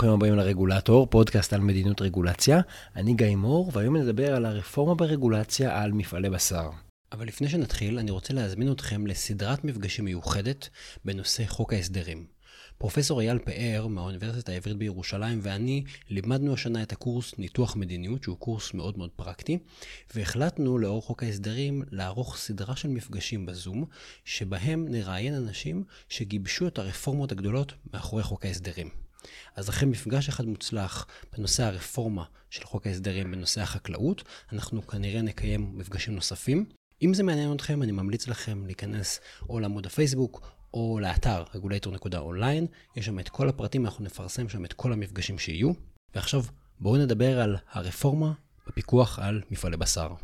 ברוכים הבאים לרגולטור, פודקאסט על מדיניות רגולציה. אני גיא מור, והיום נדבר על הרפורמה ברגולציה על מפעלי בשר. אבל לפני שנתחיל, אני רוצה להזמין אתכם לסדרת מפגשים מיוחדת בנושא חוק ההסדרים. פרופסור אייל פאר מהאוניברסיטה העברית בירושלים ואני לימדנו השנה את הקורס ניתוח מדיניות, שהוא קורס מאוד מאוד פרקטי, והחלטנו לאור חוק ההסדרים לערוך סדרה של מפגשים בזום, שבהם נראיין אנשים שגיבשו את הרפורמות הגדולות מאחורי חוק ההסדרים. אז אחרי מפגש אחד מוצלח בנושא הרפורמה של חוק ההסדרים בנושא החקלאות, אנחנו כנראה נקיים מפגשים נוספים. אם זה מעניין אתכם, אני ממליץ לכם להיכנס או לעמוד הפייסבוק או לאתר regulator.online, יש שם את כל הפרטים, אנחנו נפרסם שם את כל המפגשים שיהיו. ועכשיו בואו נדבר על הרפורמה בפיקוח על מפעלי בשר.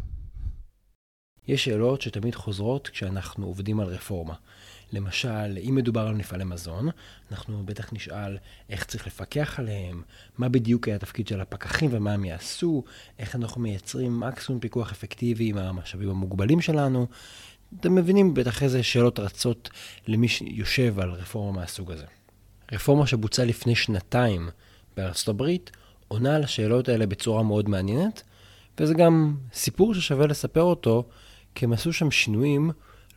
יש שאלות שתמיד חוזרות כשאנחנו עובדים על רפורמה. למשל, אם מדובר על מפעלי מזון, אנחנו בטח נשאל איך צריך לפקח עליהם, מה בדיוק היה התפקיד של הפקחים ומה הם יעשו, איך אנחנו מייצרים מקסימום פיקוח אפקטיבי עם המשאבים המוגבלים שלנו. אתם מבינים בטח איזה שאלות רצות למי שיושב על רפורמה מהסוג הזה. רפורמה שבוצעה לפני שנתיים בארצות הברית עונה על השאלות האלה בצורה מאוד מעניינת, וזה גם סיפור ששווה לספר אותו, כי הם עשו שם שינויים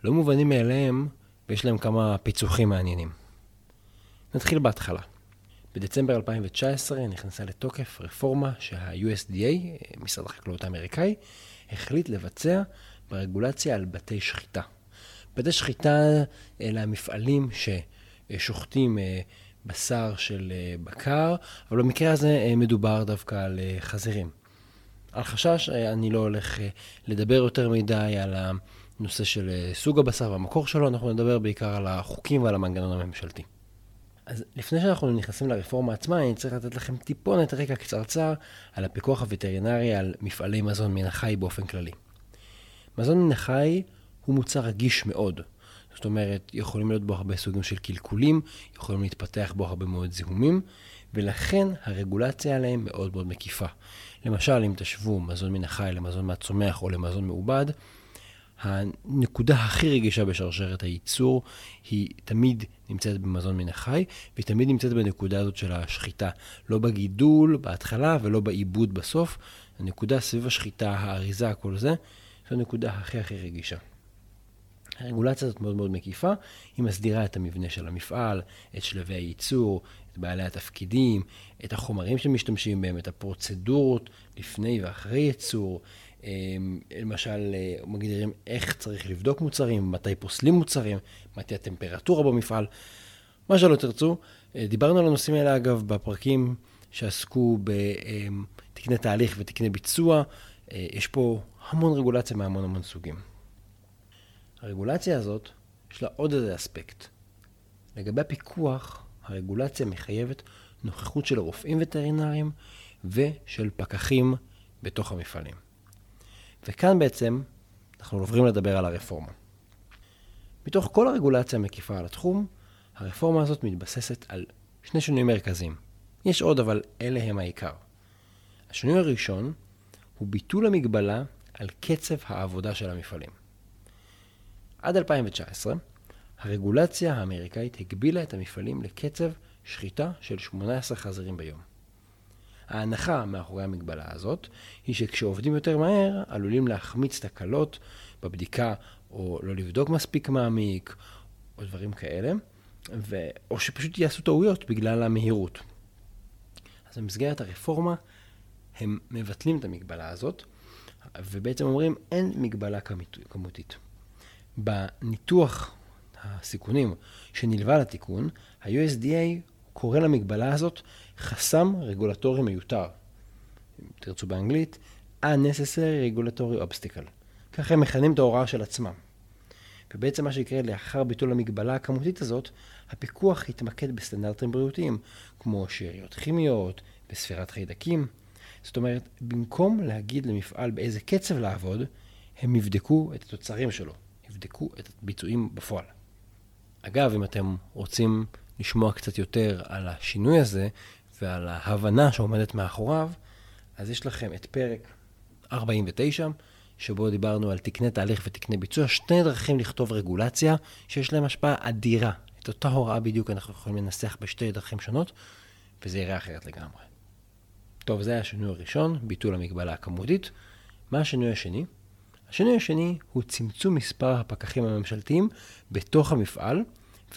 לא מובנים מאליהם ויש להם כמה פיצוחים מעניינים. נתחיל בהתחלה. בדצמבר 2019 נכנסה לתוקף רפורמה שה-USDA, משרד החקלאות האמריקאי, החליט לבצע ברגולציה על בתי שחיטה. בתי שחיטה אלה המפעלים ששוחטים אה, בשר של אה, בקר, אבל במקרה הזה אה, מדובר דווקא על חזירים. על חשש, אני לא הולך לדבר יותר מדי על ה... נושא של אה, סוג הבשר והמקור שלו, אנחנו נדבר בעיקר על החוקים ועל המנגנון הממשלתי. אז לפני שאנחנו נכנסים לרפורמה עצמה, אני צריך לתת לכם טיפונת רקע קצרצר על הפיקוח הווטרינרי על מפעלי מזון מן החי באופן כללי. מזון מן החי הוא מוצר רגיש מאוד. זאת אומרת, יכולים להיות בו הרבה סוגים של קלקולים, יכולים להתפתח בו הרבה מאוד זיהומים, ולכן הרגולציה עליהם מאוד מאוד מקיפה. למשל, אם תשוו מזון מן החי למזון מהצומח או למזון מעובד, הנקודה הכי רגישה בשרשרת הייצור היא תמיד נמצאת במזון מן החי, והיא תמיד נמצאת בנקודה הזאת של השחיטה. לא בגידול בהתחלה ולא בעיבוד בסוף. הנקודה סביב השחיטה, האריזה, כל זה, זו הנקודה הכי הכי רגישה. הרגולציה הזאת מאוד מאוד מקיפה, היא מסדירה את המבנה של המפעל, את שלבי הייצור, את בעלי התפקידים, את החומרים שמשתמשים בהם, את הפרוצדורות לפני ואחרי ייצור, למשל, אה, מגדירים איך צריך לבדוק מוצרים, מתי פוסלים מוצרים, מתי הטמפרטורה במפעל, מה שלא תרצו. אה, דיברנו על הנושאים האלה, אגב, בפרקים שעסקו בתקני תהליך ותקני ביצוע. אה, יש פה המון רגולציה מהמון המון סוגים. הרגולציה הזאת, יש לה עוד איזה אספקט. לגבי הפיקוח, הרגולציה מחייבת נוכחות של רופאים וטרינריים ושל פקחים בתוך המפעלים. וכאן בעצם אנחנו עוברים לדבר על הרפורמה. מתוך כל הרגולציה המקיפה על התחום, הרפורמה הזאת מתבססת על שני שינויים מרכזיים. יש עוד, אבל אלה הם העיקר. השינוי הראשון הוא ביטול המגבלה על קצב העבודה של המפעלים. עד 2019, הרגולציה האמריקאית הגבילה את המפעלים לקצב שחיטה של 18 חזירים ביום. ההנחה מאחורי המגבלה הזאת היא שכשעובדים יותר מהר עלולים להחמיץ תקלות בבדיקה או לא לבדוק מספיק מעמיק או דברים כאלה, ו... או שפשוט יעשו טעויות בגלל המהירות. אז במסגרת הרפורמה הם מבטלים את המגבלה הזאת ובעצם אומרים אין מגבלה כמותית. בניתוח הסיכונים שנלווה לתיקון, ה-USDA קורא למגבלה הזאת חסם רגולטורי מיותר. אם תרצו באנגלית, unnecessary regulatory obstacle. ככה הם מכנים את ההוראה של עצמם. ובעצם מה שיקרה לאחר ביטול המגבלה הכמותית הזאת, הפיקוח יתמקד בסטנדרטים בריאותיים, כמו שאריות כימיות, בספירת חיידקים. זאת אומרת, במקום להגיד למפעל באיזה קצב לעבוד, הם יבדקו את התוצרים שלו, יבדקו את הביצועים בפועל. אגב, אם אתם רוצים לשמוע קצת יותר על השינוי הזה ועל ההבנה שעומדת מאחוריו, אז יש לכם את פרק 49, שבו דיברנו על תקני תהליך ותקני ביצוע, שתי דרכים לכתוב רגולציה שיש להם השפעה אדירה. את אותה הוראה בדיוק אנחנו יכולים לנסח בשתי דרכים שונות, וזה יראה אחרת לגמרי. טוב, זה היה השינוי הראשון, ביטול המגבלה הכמותית. מה השינוי השני? השינוי השני הוא צמצום מספר הפקחים הממשלתיים בתוך המפעל,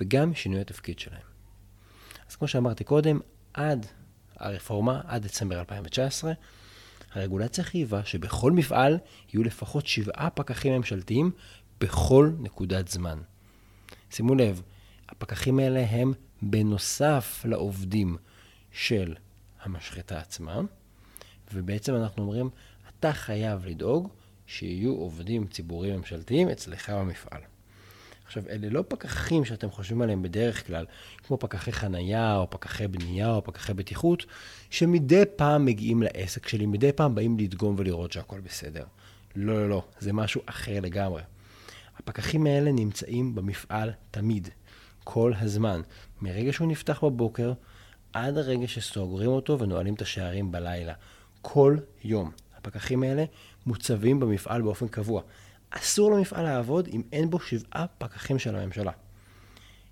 וגם שינוי התפקיד שלהם. אז כמו שאמרתי קודם, עד הרפורמה, עד דצמבר 2019, הרגולציה חייבה שבכל מפעל יהיו לפחות שבעה פקחים ממשלתיים בכל נקודת זמן. שימו לב, הפקחים האלה הם בנוסף לעובדים של המשחטה עצמה, ובעצם אנחנו אומרים, אתה חייב לדאוג שיהיו עובדים ציבוריים ממשלתיים אצלך במפעל. עכשיו, אלה לא פקחים שאתם חושבים עליהם בדרך כלל, כמו פקחי חנייה, או פקחי בנייה, או פקחי בטיחות, שמדי פעם מגיעים לעסק שלי, מדי פעם באים לדגום ולראות שהכל בסדר. לא, לא, לא, זה משהו אחר לגמרי. הפקחים האלה נמצאים במפעל תמיד, כל הזמן. מרגע שהוא נפתח בבוקר, עד הרגע שסוגרים אותו ונועלים את השערים בלילה. כל יום. הפקחים האלה מוצבים במפעל באופן קבוע. אסור למפעל לעבוד אם אין בו שבעה פקחים של הממשלה.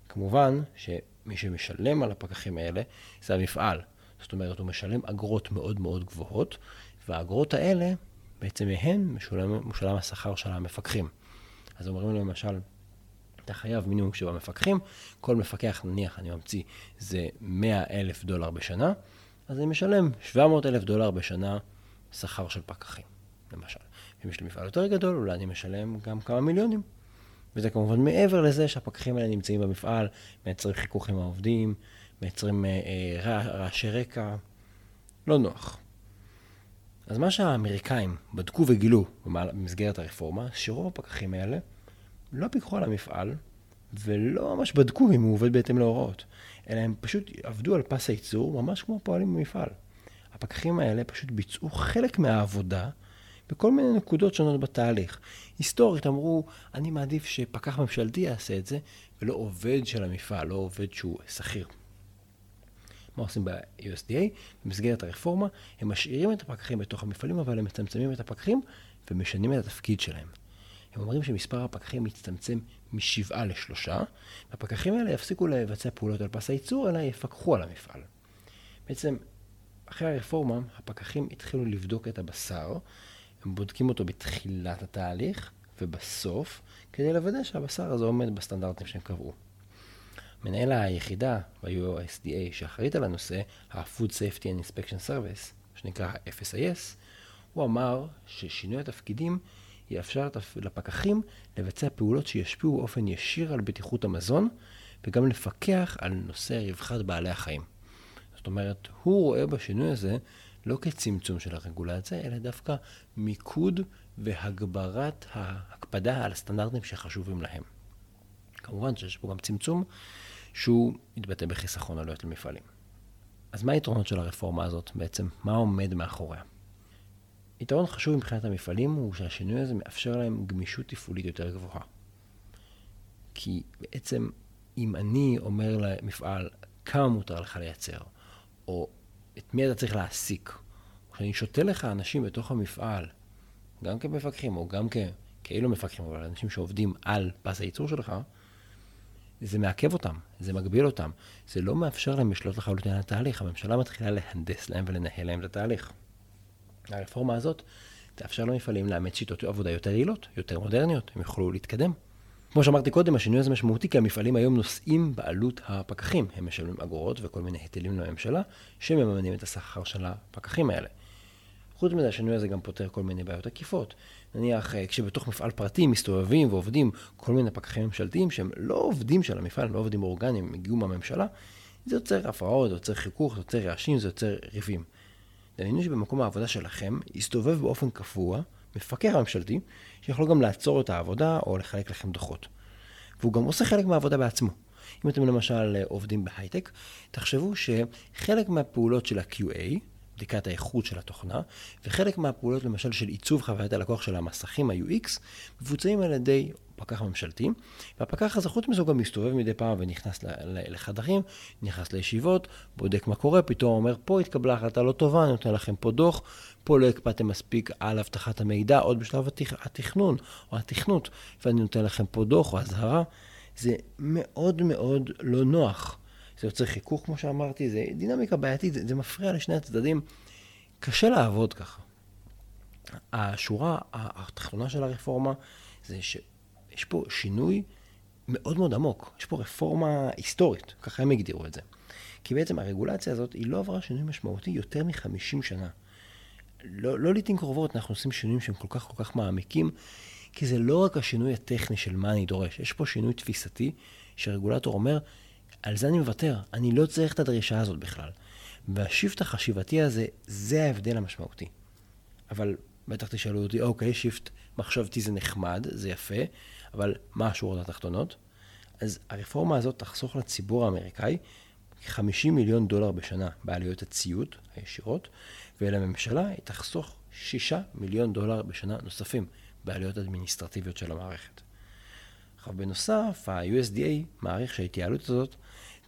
כמובן שמי שמשלם על הפקחים האלה זה המפעל. זאת אומרת, הוא משלם אגרות מאוד מאוד גבוהות, והאגרות האלה, בעצם מהן משולם, משולם השכר של המפקחים. אז אומרים למשל, אתה חייב מינימום שבעה מפקחים, כל מפקח, נניח, אני ממציא, זה 100 אלף דולר בשנה, אז אני משלם 700 אלף דולר בשנה שכר של פקחים, למשל. אם יש לי מפעל יותר גדול, אולי אני משלם גם כמה מיליונים. וזה כמובן מעבר לזה שהפקחים האלה נמצאים במפעל, מייצרים חיכוך עם העובדים, מייצרים אה, אה, רעשי רקע, לא נוח. אז מה שהאמריקאים בדקו וגילו במסגרת הרפורמה, שרוב הפקחים האלה לא פיקחו על המפעל ולא ממש בדקו אם הוא עובד בהתאם להוראות, אלא הם פשוט עבדו על פס הייצור ממש כמו פועלים במפעל. הפקחים האלה פשוט ביצעו חלק מהעבודה בכל מיני נקודות שונות בתהליך. היסטורית אמרו, אני מעדיף שפקח ממשלתי יעשה את זה, ולא עובד של המפעל, לא עובד שהוא שכיר. מה עושים ב-USDA? במסגרת הרפורמה, הם משאירים את הפקחים בתוך המפעלים, אבל הם מצמצמים את הפקחים ומשנים את התפקיד שלהם. הם אומרים שמספר הפקחים מצטמצם משבעה לשלושה, והפקחים האלה יפסיקו לבצע פעולות על פס הייצור, אלא יפקחו על המפעל. בעצם, אחרי הרפורמה, הפקחים התחילו לבדוק את הבשר, הם בודקים אותו בתחילת התהליך ובסוף, כדי לוודא שהבשר הזה עומד בסטנדרטים שהם קבעו. מנהל היחידה ב-USDA שאחראית על הנושא, ה-Food Safety and Inspection Service, שנקרא FSIS, הוא אמר ששינוי התפקידים יאפשר לפקחים לבצע פעולות שישפיעו באופן ישיר על בטיחות המזון, וגם לפקח על נושא רווחת בעלי החיים. זאת אומרת, הוא רואה בשינוי הזה לא כצמצום של הרגולציה, אלא דווקא מיקוד והגברת ההקפדה על הסטנדרטים שחשובים להם. כמובן שיש פה גם צמצום שהוא מתבטא בחיסכון עלויות למפעלים. אז מה היתרונות של הרפורמה הזאת בעצם? מה עומד מאחוריה? יתרון חשוב מבחינת המפעלים הוא שהשינוי הזה מאפשר להם גמישות תפעולית יותר גבוהה. כי בעצם אם אני אומר למפעל כמה מותר לך לייצר, או את מי אתה צריך להעסיק. כשאני שותה לך אנשים בתוך המפעל, גם כמפקחים או גם כ... כאילו מפקחים, אבל אנשים שעובדים על פס הייצור שלך, זה מעכב אותם, זה מגביל אותם. זה לא מאפשר להם לשלוט לחלוטין על התהליך. הממשלה מתחילה להנדס להם ולנהל להם את התהליך. הרפורמה הזאת תאפשר למפעלים לאמץ שיטות עבודה יותר יעילות, יותר מודרניות, הם יוכלו להתקדם. כמו שאמרתי קודם, השינוי הזה משמעותי כי המפעלים היום נושאים בעלות הפקחים. הם משלמים אגורות וכל מיני היטלים לממשלה, שמממנים את השכר של הפקחים האלה. חוץ מזה, השינוי הזה גם פותר כל מיני בעיות עקיפות. נניח, אה, כשבתוך מפעל פרטי מסתובבים ועובדים כל מיני פקחים ממשלתיים שהם לא עובדים של המפעל, הם לא עובדים אורגניים, הם הגיעו מהממשלה, זה יוצר הפרעות, זה יוצר חיכוך, זה יוצר רעשים, זה יוצר ריבים. דמיינו שבמקום העבודה שלכם יסתובב באופן קבוע מפקח ממשלתי, שיכול גם לעצור את העבודה או לחלק לכם דוחות. והוא גם עושה חלק מהעבודה בעצמו. אם אתם למשל עובדים בהייטק, תחשבו שחלק מהפעולות של ה-QA, בדיקת האיכות של התוכנה, וחלק מהפעולות למשל של עיצוב חוויית הלקוח של המסכים ה-UX, מבוצעים על ידי פקח ממשלתי, והפקח הזה חוץ מזה הוא גם מסתובב מדי פעם ונכנס לחדרים, נכנס לישיבות, בודק מה קורה, פתאום אומר, פה התקבלה החלטה לא טובה, אני נותן לכם פה דוח, פה לא הקפדתם מספיק על אבטחת המידע, עוד בשלב התכנון או התכנות, ואני נותן לכם פה דוח או אזהרה. זה מאוד מאוד לא נוח. זה יוצר חיכוך, כמו שאמרתי, זה דינמיקה בעייתית, זה, זה מפריע לשני הצדדים. קשה לעבוד ככה. השורה התחתונה של הרפורמה זה שיש פה שינוי מאוד מאוד עמוק. יש פה רפורמה היסטורית, ככה הם הגדירו את זה. כי בעצם הרגולציה הזאת, היא לא עברה שינוי משמעותי יותר מ-50 שנה. לא, לא לעיתים קרובות אנחנו עושים שינויים שהם כל כך כל כך מעמיקים, כי זה לא רק השינוי הטכני של מה אני דורש, יש פה שינוי תפיסתי, שרגולטור אומר, על זה אני מוותר, אני לא צריך את הדרישה הזאת בכלל. והשיפט החשיבתי הזה, זה ההבדל המשמעותי. אבל בטח תשאלו אותי, אוקיי, שיפט מחשבתי זה נחמד, זה יפה, אבל מה השורות התחתונות? אז הרפורמה הזאת תחסוך לציבור האמריקאי 50 מיליון דולר בשנה בעלויות הציות הישירות, ולממשלה היא תחסוך 6 מיליון דולר בשנה נוספים בעלויות אדמיניסטרטיביות של המערכת. עכשיו בנוסף, ה-USDA מעריך שההתייעלות הזאת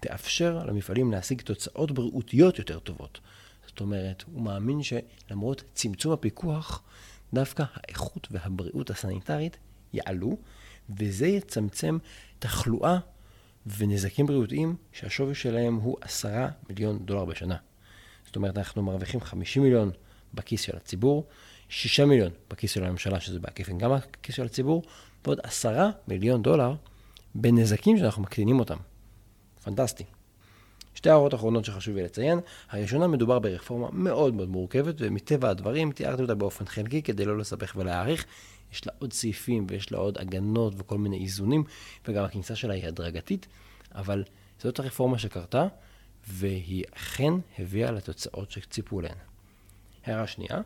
תאפשר למפעלים להשיג תוצאות בריאותיות יותר טובות. זאת אומרת, הוא מאמין שלמרות צמצום הפיקוח, דווקא האיכות והבריאות הסניטרית יעלו, וזה יצמצם תחלואה ונזקים בריאותיים שהשווי שלהם הוא עשרה מיליון דולר בשנה. זאת אומרת, אנחנו מרוויחים 50 מיליון בכיס של הציבור, 6 מיליון בכיס של הממשלה, שזה בעקיפין גם הכיס של הציבור, ועוד 10 מיליון דולר בנזקים שאנחנו מקטינים אותם. פנטסטי. שתי הערות אחרונות שחשוב לי לציין. הראשונה, מדובר ברפורמה מאוד מאוד מורכבת, ומטבע הדברים תיארתי אותה באופן חלקי כדי לא לסבך ולהעריך. יש לה עוד סעיפים ויש לה עוד הגנות וכל מיני איזונים, וגם הכניסה שלה היא הדרגתית, אבל זאת הרפורמה שקרתה, והיא אכן הביאה לתוצאות שציפו להן. הערה שנייה,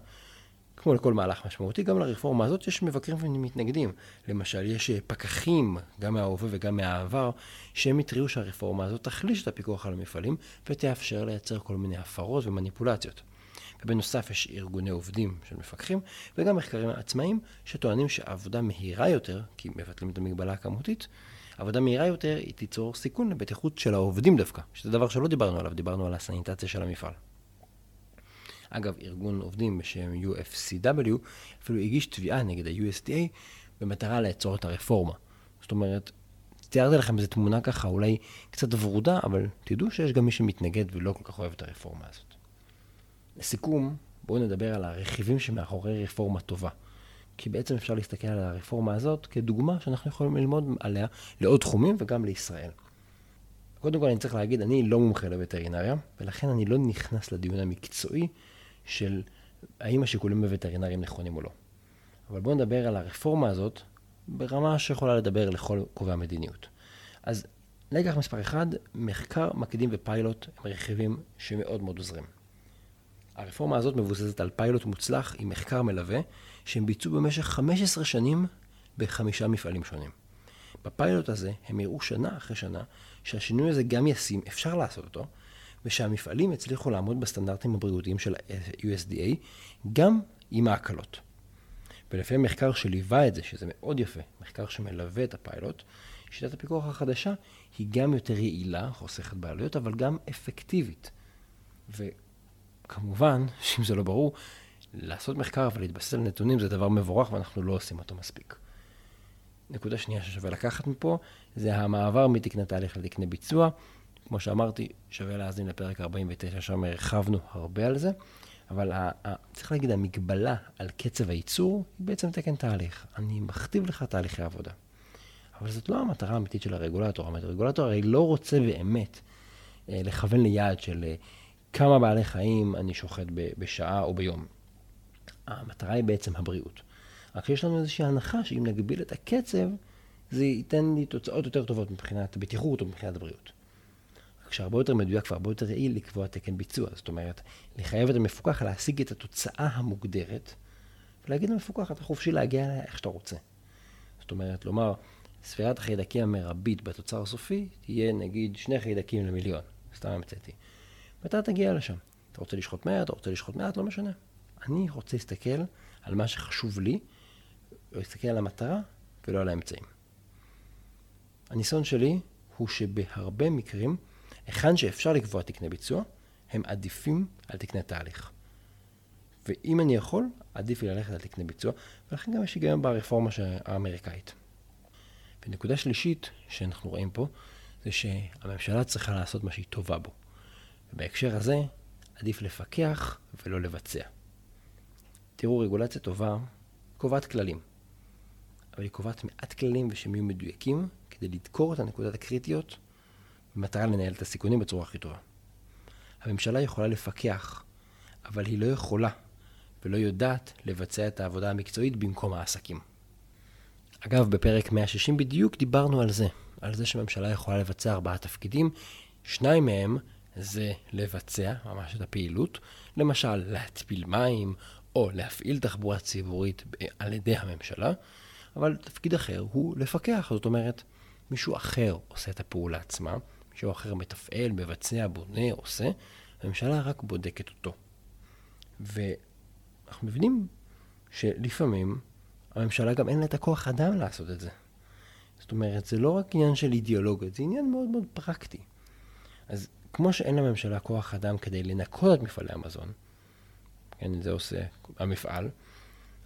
כמו לכל מהלך משמעותי, גם לרפורמה הזאת יש מבקרים ומתנגדים. למשל, יש פקחים, גם מההווה וגם מהעבר, שהם התריעו שהרפורמה הזאת תחליש את הפיקוח על המפעלים ותאפשר לייצר כל מיני הפרות ומניפולציות. ובנוסף יש ארגוני עובדים של מפקחים, וגם מחקרים עצמאיים שטוענים שעבודה מהירה יותר, כי מבטלים את המגבלה הכמותית, עבודה מהירה יותר היא תיצור סיכון לבטיחות של העובדים דווקא, שזה דבר שלא דיברנו עליו, דיברנו על הסניטציה של המפעל. אגב, ארגון עובדים בשם UFCW אפילו הגיש תביעה נגד ה-USDA במטרה לעצור את הרפורמה. זאת אומרת, תיארתי לכם איזו תמונה ככה, אולי קצת ורודה, אבל תדעו שיש גם מי שמתנגד ולא כל כך אוהב את הרפורמה הזאת. לסיכום, בואו נדבר על הרכיבים שמאחורי רפורמה טובה. כי בעצם אפשר להסתכל על הרפורמה הזאת כדוגמה שאנחנו יכולים ללמוד עליה לעוד תחומים וגם לישראל. קודם כל אני צריך להגיד, אני לא מומחה לווטרינריה, ולכן אני לא נכנס לדיון המקצועי של האם השיקולים בווטרינריים נכונים או לא. אבל בואו נדבר על הרפורמה הזאת ברמה שיכולה לדבר לכל קובעי המדיניות. אז לקח מספר אחד, מחקר מקדים ופיילוט הם רכיבים שמאוד מאוד עוזרים. הרפורמה הזאת מבוססת על פיילוט מוצלח עם מחקר מלווה, שהם ביצעו במשך 15 שנים בחמישה מפעלים שונים. בפיילוט הזה הם הראו שנה אחרי שנה שהשינוי הזה גם ישים, אפשר לעשות אותו, ושהמפעלים הצליחו לעמוד בסטנדרטים הבריאותיים של ה-USDA, גם עם ההקלות. ולפי המחקר שליווה את זה, שזה מאוד יפה, מחקר שמלווה את הפיילוט, שיטת הפיקוח החדשה היא גם יותר יעילה, חוסכת בעלויות, אבל גם אפקטיבית. וכמובן, שאם זה לא ברור, לעשות מחקר ולהתבסס על נתונים זה דבר מבורך ואנחנו לא עושים אותו מספיק. נקודה שנייה ששווה לקחת מפה, זה המעבר מתקני תהליך לתקני ביצוע. כמו שאמרתי, שווה להאזין לפרק 49, שם הרחבנו הרבה על זה, אבל ה- ה- צריך להגיד, המגבלה על קצב הייצור היא בעצם תקן תהליך. אני מכתיב לך תהליכי עבודה. אבל זאת לא המטרה האמיתית של הרגולטור. הרגולטור הרי לא רוצה באמת אה, לכוון ליעד של אה, כמה בעלי חיים אני שוחט בשעה או ביום. המטרה היא בעצם הבריאות. רק שיש לנו איזושהי הנחה שאם נגביל את הקצב, זה ייתן לי תוצאות יותר טובות מבחינת בטיחות או מבחינת בריאות. רק שהרבה יותר מדויק והרבה יותר יעיל לקבוע תקן ביצוע. זאת אומרת, לחייב את המפוקח להשיג את התוצאה המוגדרת, ולהגיד למפוקח, אתה חופשי להגיע אליה איך שאתה רוצה. זאת אומרת, לומר, ספירת החיידקים המרבית בתוצר הסופי תהיה נגיד שני חיידקים למיליון, סתם המצאתי. ואתה תגיע לשם. אתה רוצה לשחוט מהר, אתה רוצה לשחוט מעט, לא משנה. אני רוצה להסתכל על מה שחשוב לי, להסתכל על המטרה ולא על האמצעים. הניסיון שלי הוא שבהרבה מקרים, היכן שאפשר לקבוע תקני ביצוע, הם עדיפים על תקני תהליך. ואם אני יכול, עדיף לי ללכת על תקני ביצוע, ולכן גם יש היגיון ברפורמה האמריקאית. ונקודה שלישית שאנחנו רואים פה, זה שהממשלה צריכה לעשות מה שהיא טובה בו. ובהקשר הזה, עדיף לפקח ולא לבצע. תראו, רגולציה טובה קובעת כללים, אבל היא קובעת מעט כללים ושהם יהיו מדויקים כדי לדקור את הנקודות הקריטיות במטרה לנהל את הסיכונים בצורה הכי טובה. הממשלה יכולה לפקח, אבל היא לא יכולה ולא יודעת לבצע את העבודה המקצועית במקום העסקים. אגב, בפרק 160 בדיוק דיברנו על זה, על זה שהממשלה יכולה לבצע ארבעה תפקידים, שניים מהם זה לבצע ממש את הפעילות, למשל להתפיל מים או להפעיל תחבורה ציבורית על ידי הממשלה, אבל תפקיד אחר הוא לפקח, זאת אומרת, מישהו אחר עושה את הפעולה עצמה, מישהו אחר מתפעל, מבצע, בונה, עושה, הממשלה רק בודקת אותו. ואנחנו מבינים שלפעמים הממשלה גם אין לה את הכוח אדם לעשות את זה. זאת אומרת, זה לא רק עניין של אידיאולוגיות, זה עניין מאוד מאוד פרקטי. אז כמו שאין לממשלה כוח אדם כדי לנקות את מפעלי המזון, כן, זה עושה המפעל,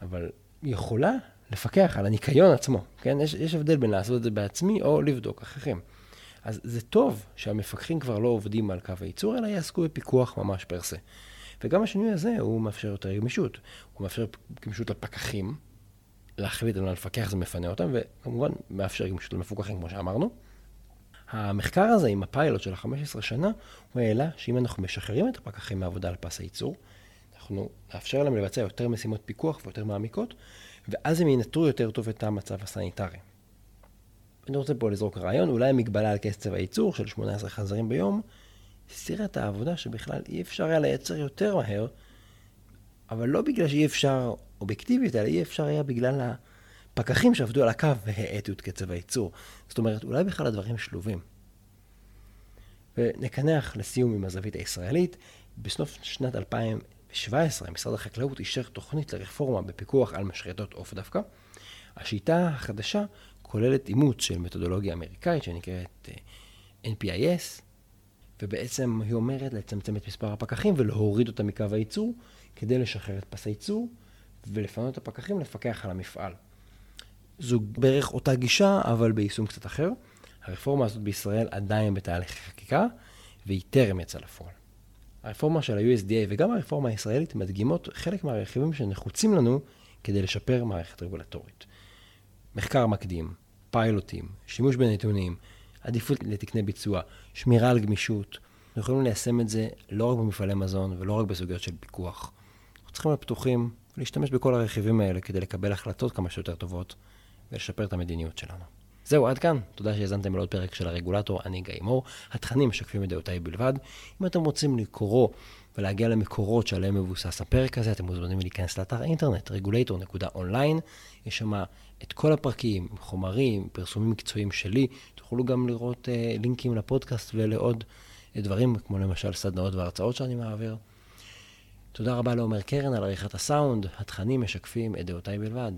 אבל היא יכולה לפקח על הניקיון עצמו, כן? יש, יש הבדל בין לעשות את זה בעצמי או לבדוק אחרים. אז זה טוב שהמפקחים כבר לא עובדים על קו הייצור, אלא יעסקו בפיקוח ממש פרסה. וגם השינוי הזה, הוא מאפשר יותר גמישות. הוא מאפשר גמישות לפקחים, להחליט על מה לפקח זה מפנה אותם, וכמובן מאפשר גמישות למפוקחים, כמו שאמרנו. המחקר הזה עם הפיילוט של ה-15 שנה, הוא העלה שאם אנחנו משחררים את הפקחים מעבודה על פס הייצור, אנחנו נאפשר להם לבצע יותר משימות פיקוח ויותר מעמיקות, ואז הם ינטרו יותר טוב את המצב הסניטרי. אני רוצה פה לזרוק רעיון, אולי המגבלה על קצב הייצור של 18 חזרים ביום, הסירה את העבודה שבכלל אי אפשר היה לייצר יותר מהר, אבל לא בגלל שאי אפשר אובייקטיבית, אלא אי אפשר היה בגלל הפקחים שעבדו על הקו והאטו את קצב הייצור. זאת אומרת, אולי בכלל הדברים שלובים. ונקנח לסיום עם הזווית הישראלית. בסוף שנת 2017 משרד החקלאות אישר תוכנית לרפורמה בפיקוח על משחטות עוף דווקא. השיטה החדשה כוללת אימוץ של מתודולוגיה אמריקאית שנקראת אה, NPIS, ובעצם היא אומרת לצמצם את מספר הפקחים ולהוריד אותם מקו הייצור כדי לשחרר את פס הייצור ולפנות את הפקחים לפקח על המפעל. זו בערך אותה גישה, אבל ביישום קצת אחר. הרפורמה הזאת בישראל עדיין בתהליך חקיקה, והיא טרם יצאה לפועל. הרפורמה של ה-USDA וגם הרפורמה הישראלית מדגימות חלק מהרכיבים שנחוצים לנו כדי לשפר מערכת רגולטורית. מחקר מקדים, פיילוטים, שימוש בנתונים, עדיפות לתקני ביצוע, שמירה על גמישות. אנחנו יכולים ליישם את זה לא רק במפעלי מזון ולא רק בסוגיות של פיקוח. אנחנו צריכים להיות פתוחים ולהשתמש בכל הרכיבים האלה כדי לקבל החלטות כמה שיותר טובות ולשפר את המדיניות שלנו. זהו, עד כאן. תודה שהאזנתם לעוד פרק של הרגולטור, אני גיא מור. התכנים משקפים את דעותיי בלבד. אם אתם רוצים לקרוא ולהגיע למקורות שעליהם מבוסס הפרק הזה, אתם מוזמנים להיכנס לאתר האינטרנט, regulator.online. יש שם את כל הפרקים, חומרים, פרסומים מקצועיים שלי. תוכלו גם לראות אה, לינקים לפודקאסט ולעוד דברים, כמו למשל סדנאות והרצאות שאני מעביר. תודה רבה לעומר קרן על עריכת הסאונד, התכנים משקפים את דעותיי בלבד.